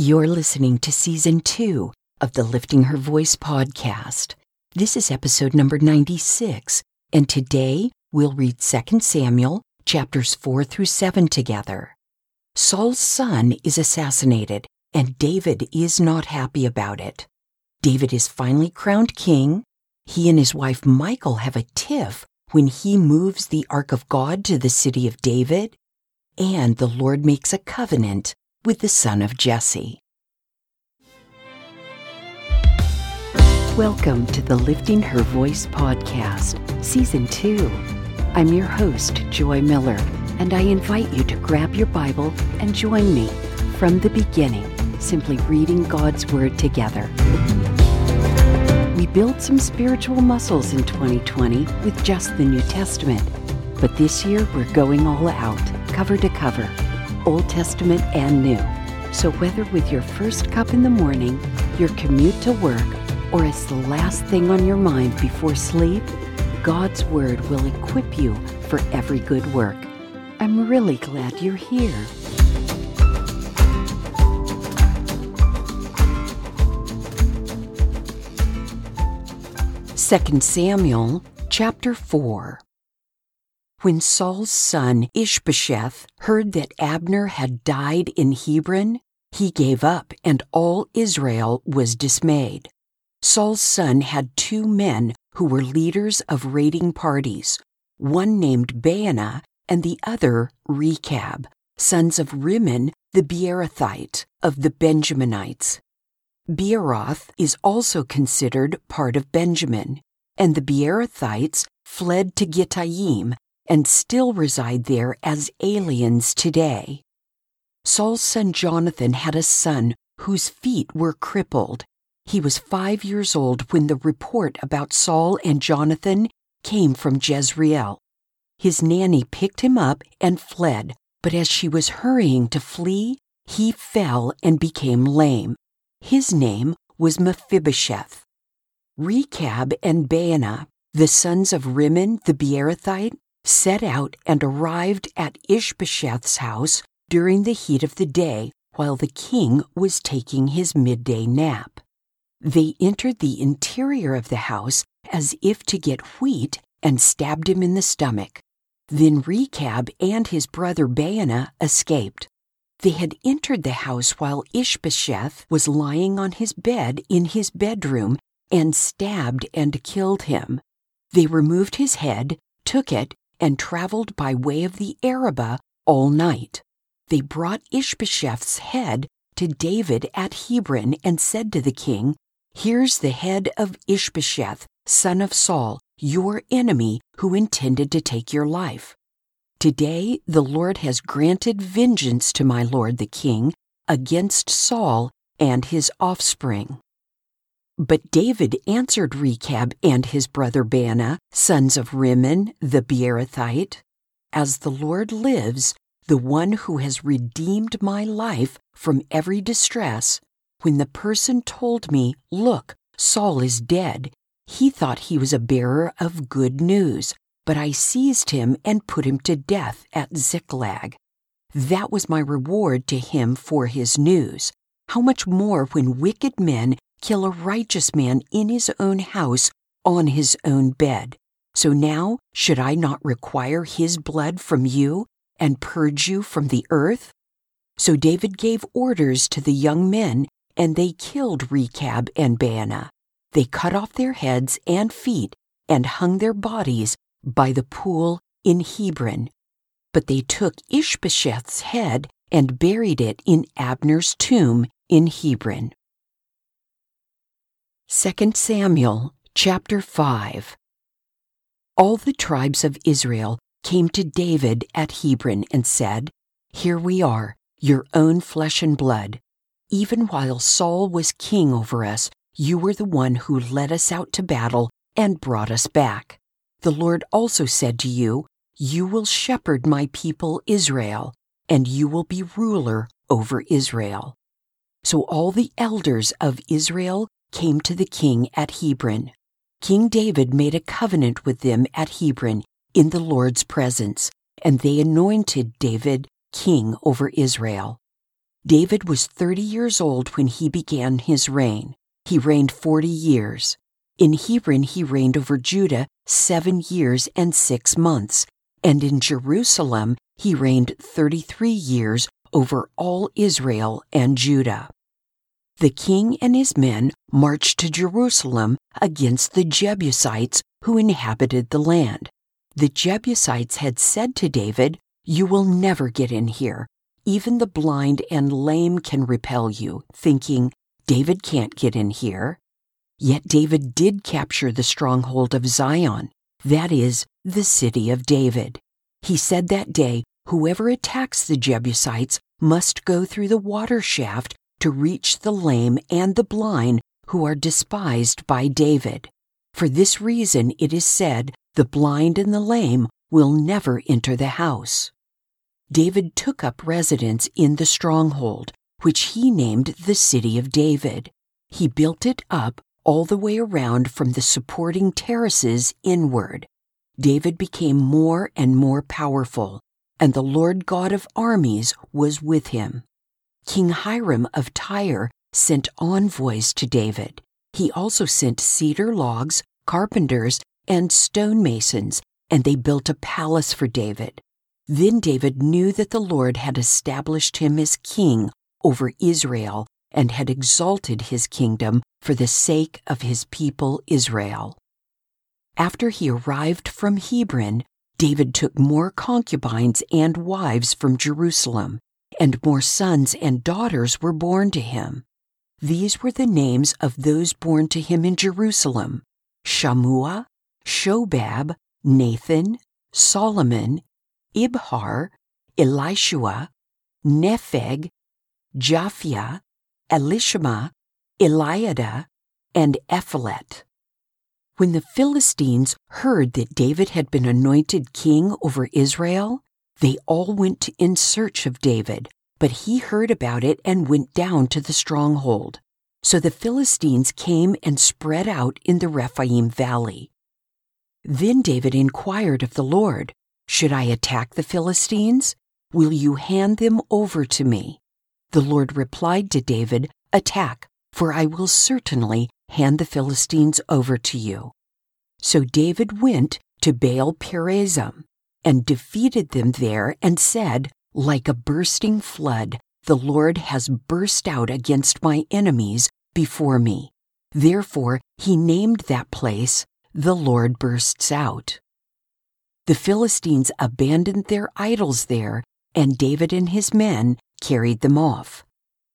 You're listening to season two of the Lifting Her Voice podcast. This is episode number 96, and today we'll read 2 Samuel chapters 4 through 7 together. Saul's son is assassinated, and David is not happy about it. David is finally crowned king. He and his wife Michal have a tiff when he moves the Ark of God to the city of David, and the Lord makes a covenant with the son of Jesse. Welcome to the Lifting Her Voice podcast, Season 2. I'm your host, Joy Miller, and I invite you to grab your Bible and join me from the beginning, simply reading God's Word together. We built some spiritual muscles in 2020 with just the New Testament, but this year we're going all out, cover to cover, Old Testament and New. So whether with your first cup in the morning, your commute to work, or as the last thing on your mind before sleep, God's Word will equip you for every good work. I'm really glad you're here. Second Samuel chapter 4 When Saul's son Ishbosheth heard that Abner had died in Hebron, he gave up and all Israel was dismayed. Saul's son had two men who were leaders of raiding parties, one named Baanah and the other Rechab, sons of Rimmon the Beerothite of the Benjaminites. Beeroth is also considered part of Benjamin, and the Beerothites fled to Gittaim and still reside there as aliens today. Saul's son Jonathan had a son whose feet were crippled he was five years old when the report about Saul and Jonathan came from Jezreel. His nanny picked him up and fled, but as she was hurrying to flee, he fell and became lame. His name was Mephibosheth. Rechab and Baanah, the sons of Rimmon the Beerothite, set out and arrived at Ishbosheth's house during the heat of the day while the king was taking his midday nap. They entered the interior of the house as if to get wheat and stabbed him in the stomach. Then Rechab and his brother Baanah escaped. They had entered the house while Ishbosheth was lying on his bed in his bedroom and stabbed and killed him. They removed his head, took it, and traveled by way of the Arabah all night. They brought Ishbosheth's head to David at Hebron and said to the king, Here's the head of Ishbosheth, son of Saul, your enemy who intended to take your life. Today the Lord has granted vengeance to my lord the king against Saul and his offspring. But David answered Rechab and his brother Baanah, sons of Rimmon the Beerothite, As the Lord lives, the one who has redeemed my life from every distress, when the person told me, Look, Saul is dead, he thought he was a bearer of good news, but I seized him and put him to death at Ziklag. That was my reward to him for his news. How much more when wicked men kill a righteous man in his own house on his own bed? So now, should I not require his blood from you and purge you from the earth? So David gave orders to the young men and they killed Rechab and Baanah. They cut off their heads and feet and hung their bodies by the pool in Hebron. But they took Ishbosheth's head and buried it in Abner's tomb in Hebron. 2 Samuel chapter 5 All the tribes of Israel came to David at Hebron and said, Here we are, your own flesh and blood. Even while Saul was king over us, you were the one who led us out to battle and brought us back. The Lord also said to you, You will shepherd my people Israel, and you will be ruler over Israel. So all the elders of Israel came to the king at Hebron. King David made a covenant with them at Hebron in the Lord's presence, and they anointed David king over Israel. David was 30 years old when he began his reign. He reigned 40 years. In Hebron, he reigned over Judah seven years and six months, and in Jerusalem, he reigned 33 years over all Israel and Judah. The king and his men marched to Jerusalem against the Jebusites who inhabited the land. The Jebusites had said to David, You will never get in here. Even the blind and lame can repel you, thinking, David can't get in here. Yet David did capture the stronghold of Zion, that is, the city of David. He said that day, Whoever attacks the Jebusites must go through the water shaft to reach the lame and the blind who are despised by David. For this reason it is said, The blind and the lame will never enter the house. David took up residence in the stronghold, which he named the City of David. He built it up all the way around from the supporting terraces inward. David became more and more powerful, and the Lord God of armies was with him. King Hiram of Tyre sent envoys to David. He also sent cedar logs, carpenters, and stonemasons, and they built a palace for David. Then David knew that the Lord had established him as king over Israel and had exalted his kingdom for the sake of his people Israel. After he arrived from Hebron, David took more concubines and wives from Jerusalem, and more sons and daughters were born to him. These were the names of those born to him in Jerusalem Shammua, Shobab, Nathan, Solomon, Ibhar, Elishua, Nepheg, Japhia, Elishama, Eliada, and Ephelet. When the Philistines heard that David had been anointed king over Israel, they all went in search of David, but he heard about it and went down to the stronghold. So the Philistines came and spread out in the Rephaim valley. Then David inquired of the Lord, should I attack the Philistines? Will you hand them over to me? The Lord replied to David, Attack, for I will certainly hand the Philistines over to you. So David went to Baal Perazim and defeated them there and said, Like a bursting flood, the Lord has burst out against my enemies before me. Therefore he named that place, The Lord Bursts Out. The Philistines abandoned their idols there, and David and his men carried them off.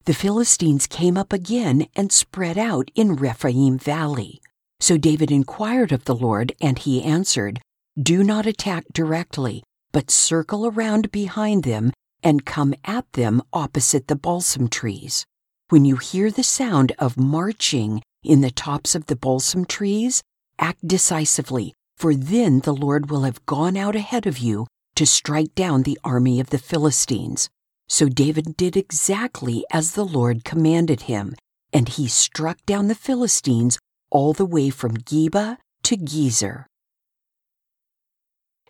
The Philistines came up again and spread out in Rephaim Valley. So David inquired of the Lord, and he answered, Do not attack directly, but circle around behind them and come at them opposite the balsam trees. When you hear the sound of marching in the tops of the balsam trees, act decisively, for then the Lord will have gone out ahead of you to strike down the army of the Philistines. So David did exactly as the Lord commanded him, and he struck down the Philistines all the way from Geba to Gezer.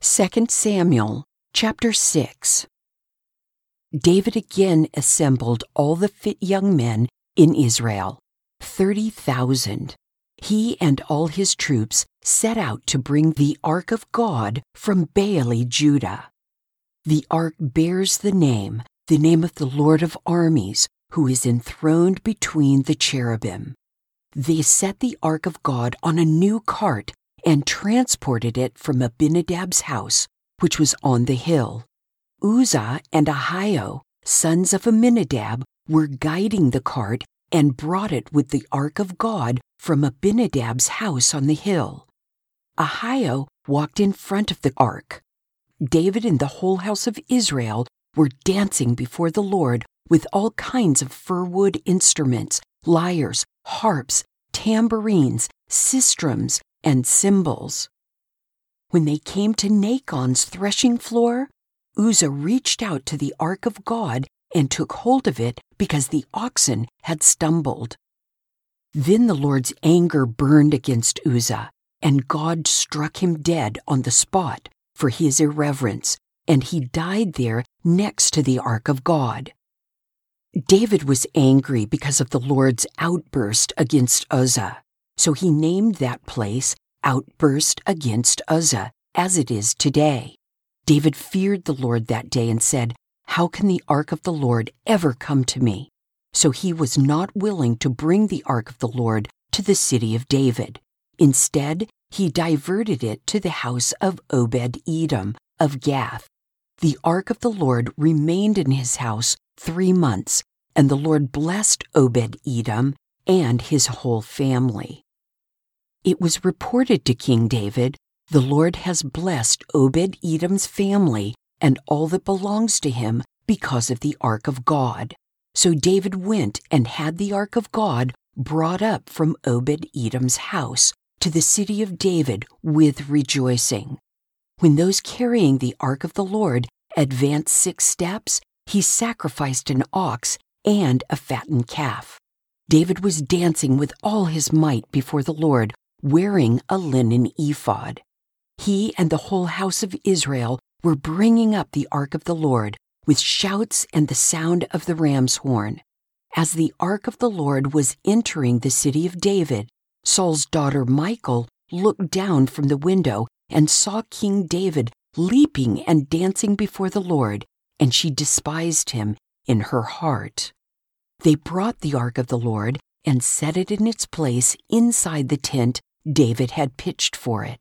2 Samuel chapter 6 David again assembled all the fit young men in Israel, 30,000 he and all his troops set out to bring the Ark of God from Baale, Judah. The Ark bears the name, the name of the Lord of armies, who is enthroned between the cherubim. They set the Ark of God on a new cart and transported it from Abinadab's house, which was on the hill. Uzzah and Ahio, sons of Aminadab, were guiding the cart and brought it with the ark of God from Abinadab's house on the hill. Ahio walked in front of the ark. David and the whole house of Israel were dancing before the Lord with all kinds of fir wood instruments, lyres, harps, tambourines, sistrums, and cymbals. When they came to Nacon's threshing floor, Uzzah reached out to the ark of God and took hold of it because the oxen had stumbled. Then the Lord's anger burned against Uzzah, and God struck him dead on the spot for his irreverence, and he died there next to the ark of God. David was angry because of the Lord's outburst against Uzzah, so he named that place Outburst Against Uzzah, as it is today. David feared the Lord that day and said, How can the ark of the Lord ever come to me? So he was not willing to bring the ark of the Lord to the city of David. Instead, he diverted it to the house of Obed Edom of Gath. The ark of the Lord remained in his house three months, and the Lord blessed Obed Edom and his whole family. It was reported to King David, The Lord has blessed Obed Edom's family and all that belongs to him because of the ark of God. So David went and had the ark of God brought up from Obed Edom's house to the city of David with rejoicing. When those carrying the ark of the Lord advanced six steps, he sacrificed an ox and a fattened calf. David was dancing with all his might before the Lord, wearing a linen ephod. He and the whole house of Israel were bringing up the ark of the Lord with shouts and the sound of the ram's horn. As the ark of the Lord was entering the city of David, Saul's daughter Michal looked down from the window and saw King David leaping and dancing before the Lord, and she despised him in her heart. They brought the ark of the Lord and set it in its place inside the tent David had pitched for it.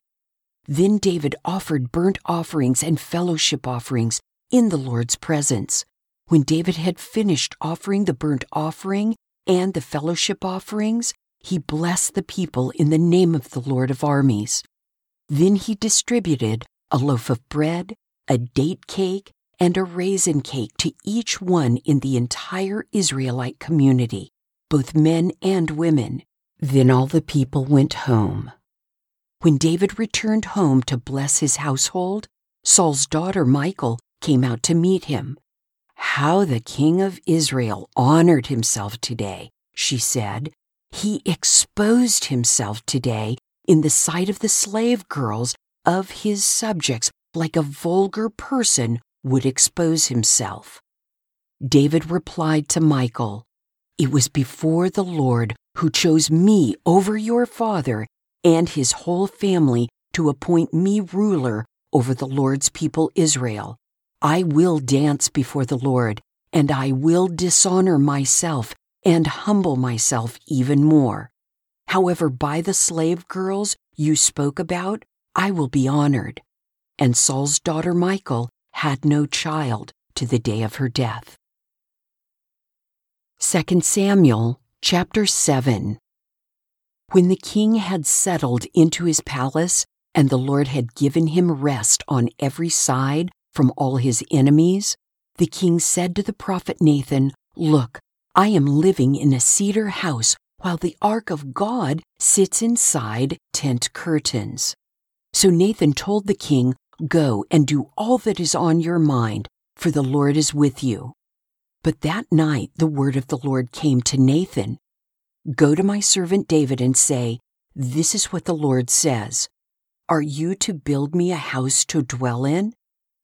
Then David offered burnt offerings and fellowship offerings in the Lord's presence. When David had finished offering the burnt offering and the fellowship offerings, he blessed the people in the name of the Lord of armies. Then he distributed a loaf of bread, a date cake, and a raisin cake to each one in the entire Israelite community, both men and women. Then all the people went home. When David returned home to bless his household, Saul's daughter Michal came out to meet him. How the king of Israel honored himself today, she said. He exposed himself today in the sight of the slave girls of his subjects like a vulgar person would expose himself. David replied to Michal, It was before the Lord who chose me over your father and his whole family to appoint me ruler over the Lord's people Israel. I will dance before the Lord, and I will dishonor myself and humble myself even more. However, by the slave girls you spoke about, I will be honored. And Saul's daughter Michal had no child to the day of her death. 2 Samuel chapter 7 When the king had settled into his palace, and the Lord had given him rest on every side from all his enemies, the king said to the prophet Nathan, Look, I am living in a cedar house while the ark of God sits inside tent curtains. So Nathan told the king, Go and do all that is on your mind, for the Lord is with you. But that night the word of the Lord came to Nathan Go to my servant David and say, This is what the Lord says Are you to build me a house to dwell in?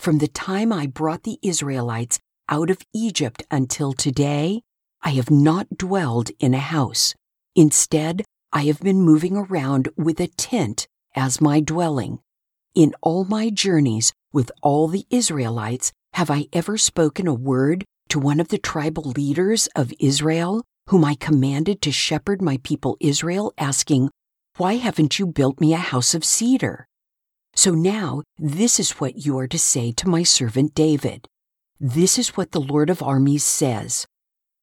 From the time I brought the Israelites out of Egypt until today, I have not dwelled in a house. Instead, I have been moving around with a tent as my dwelling. In all my journeys with all the Israelites, have I ever spoken a word to one of the tribal leaders of Israel, whom I commanded to shepherd my people Israel, asking, Why haven't you built me a house of cedar? So now, this is what you are to say to my servant David. This is what the Lord of armies says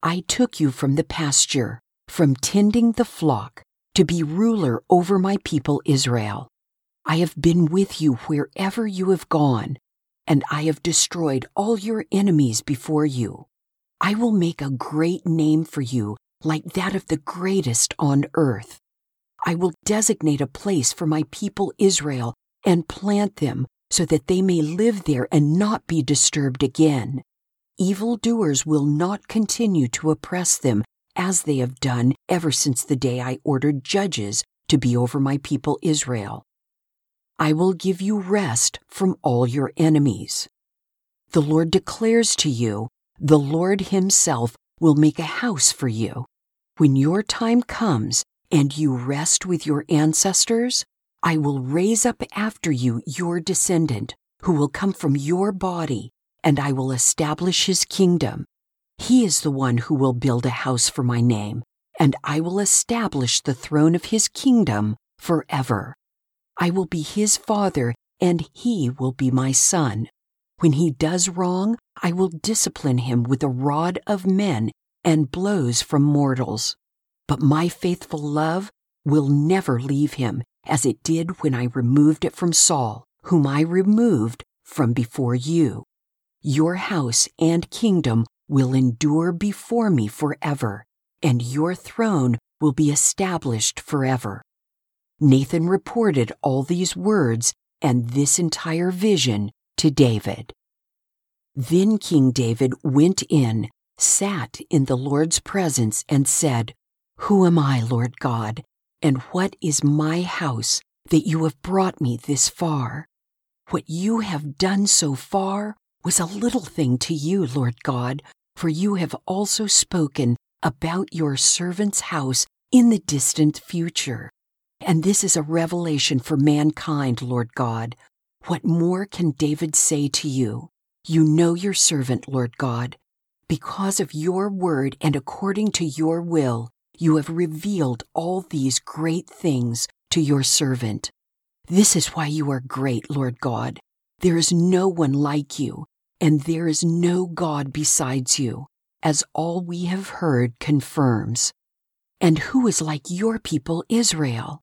I took you from the pasture, from tending the flock, to be ruler over my people Israel. I have been with you wherever you have gone, and I have destroyed all your enemies before you. I will make a great name for you, like that of the greatest on earth. I will designate a place for my people Israel and plant them so that they may live there and not be disturbed again. Evildoers will not continue to oppress them as they have done ever since the day I ordered judges to be over my people Israel. I will give you rest from all your enemies. The Lord declares to you, the Lord Himself will make a house for you. When your time comes and you rest with your ancestors, I will raise up after you your descendant, who will come from your body, and I will establish his kingdom. He is the one who will build a house for my name, and I will establish the throne of his kingdom forever. I will be his father, and he will be my son. When he does wrong, I will discipline him with a rod of men and blows from mortals. But my faithful love will never leave him, as it did when I removed it from Saul, whom I removed from before you. Your house and kingdom will endure before me forever, and your throne will be established forever. Nathan reported all these words and this entire vision to David. Then King David went in, sat in the Lord's presence, and said, Who am I, Lord God, and what is my house that you have brought me this far? What you have done so far was a little thing to you, Lord God, for you have also spoken about your servant's house in the distant future. And this is a revelation for mankind, Lord God. What more can David say to you? You know your servant, Lord God. Because of your word and according to your will, you have revealed all these great things to your servant. This is why you are great, Lord God. There is no one like you, and there is no God besides you, as all we have heard confirms. And who is like your people, Israel?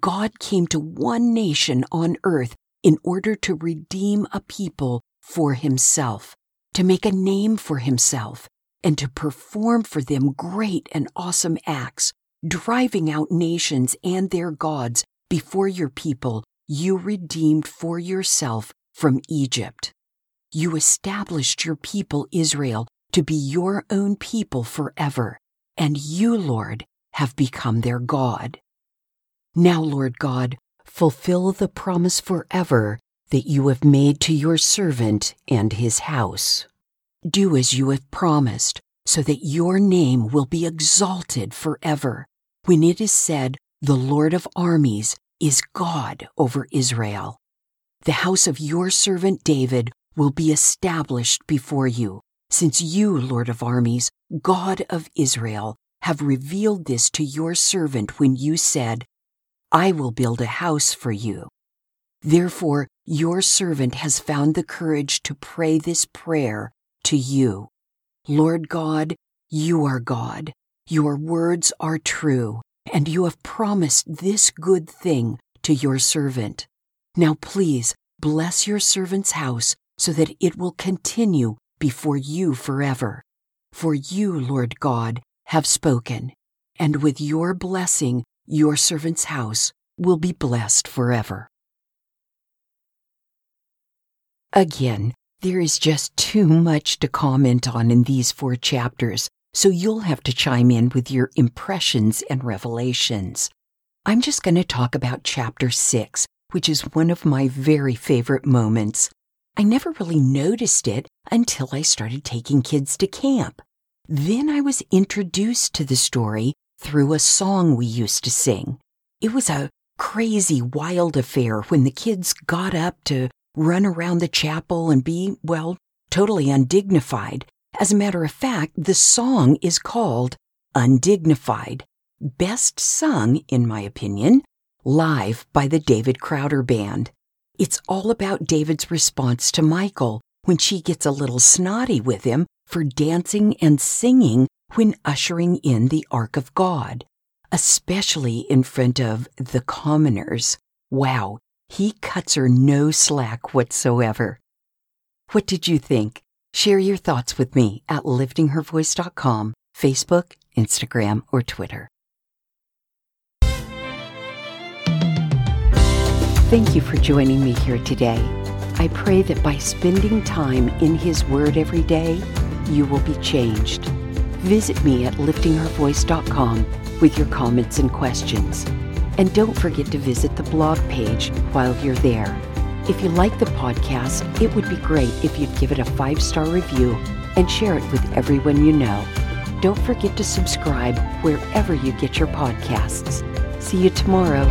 God came to one nation on earth in order to redeem a people for himself, to make a name for himself, and to perform for them great and awesome acts, driving out nations and their gods before your people you redeemed for yourself from Egypt. You established your people Israel to be your own people forever, and you, Lord, have become their God. Now, Lord God, fulfill the promise forever that you have made to your servant and his house. Do as you have promised, so that your name will be exalted forever, when it is said, The Lord of armies is God over Israel. The house of your servant David will be established before you, since you, Lord of armies, God of Israel, have revealed this to your servant when you said, I will build a house for you. Therefore, your servant has found the courage to pray this prayer to you. Lord God, you are God. Your words are true, and you have promised this good thing to your servant. Now please bless your servant's house so that it will continue before you forever. For you, Lord God, have spoken, and with your blessing your servant's house will be blessed forever. Again, there is just too much to comment on in these four chapters, so you'll have to chime in with your impressions and revelations. I'm just going to talk about chapter 6, which is one of my very favorite moments. I never really noticed it until I started taking kids to camp. Then I was introduced to the story through a song we used to sing. It was a crazy, wild affair when the kids got up to run around the chapel and be, well, totally undignified. As a matter of fact, the song is called Undignified, best sung, in my opinion, live by the David Crowder Band. It's all about David's response to Michael when she gets a little snotty with him for dancing and singing when ushering in the Ark of God, especially in front of the commoners. Wow, he cuts her no slack whatsoever. What did you think? Share your thoughts with me at liftinghervoice.com, Facebook, Instagram, or Twitter. Thank you for joining me here today. I pray that by spending time in His Word every day, you will be changed. Visit me at liftinghervoice.com with your comments and questions. And don't forget to visit the blog page while you're there. If you like the podcast, it would be great if you'd give it a five star review and share it with everyone you know. don't forget to subscribe wherever you get your podcasts. See you tomorrow.